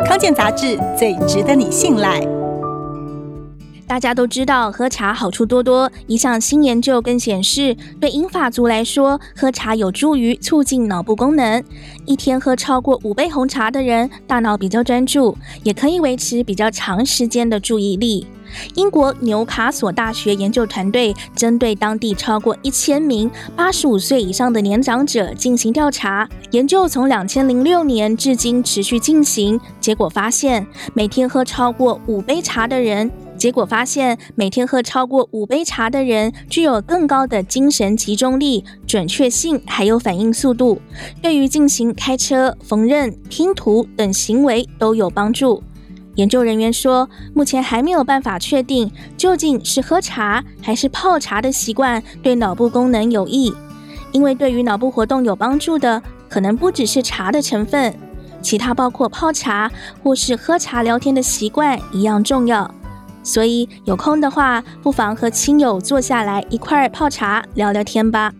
康健杂志最值得你信赖。大家都知道喝茶好处多多，一项新研究更显示，对英法族来说，喝茶有助于促进脑部功能。一天喝超过五杯红茶的人，大脑比较专注，也可以维持比较长时间的注意力。英国纽卡索大学研究团队针对当地超过一千名八十五岁以上的年长者进行调查，研究从两千零六年至今持续进行。结果发现，每天喝超过五杯茶的人，结果发现每天喝超过五杯茶的人具有更高的精神集中力、准确性，还有反应速度，对于进行开车、缝纫、拼图等行为都有帮助。研究人员说，目前还没有办法确定究竟是喝茶还是泡茶的习惯对脑部功能有益，因为对于脑部活动有帮助的，可能不只是茶的成分，其他包括泡茶或是喝茶聊天的习惯一样重要。所以有空的话，不妨和亲友坐下来一块儿泡茶聊聊天吧。